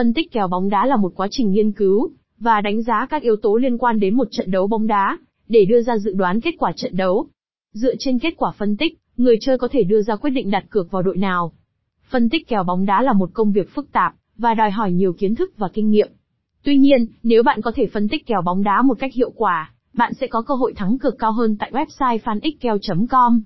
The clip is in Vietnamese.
Phân tích kèo bóng đá là một quá trình nghiên cứu và đánh giá các yếu tố liên quan đến một trận đấu bóng đá để đưa ra dự đoán kết quả trận đấu. Dựa trên kết quả phân tích, người chơi có thể đưa ra quyết định đặt cược vào đội nào. Phân tích kèo bóng đá là một công việc phức tạp và đòi hỏi nhiều kiến thức và kinh nghiệm. Tuy nhiên, nếu bạn có thể phân tích kèo bóng đá một cách hiệu quả, bạn sẽ có cơ hội thắng cược cao hơn tại website fanxkeo.com.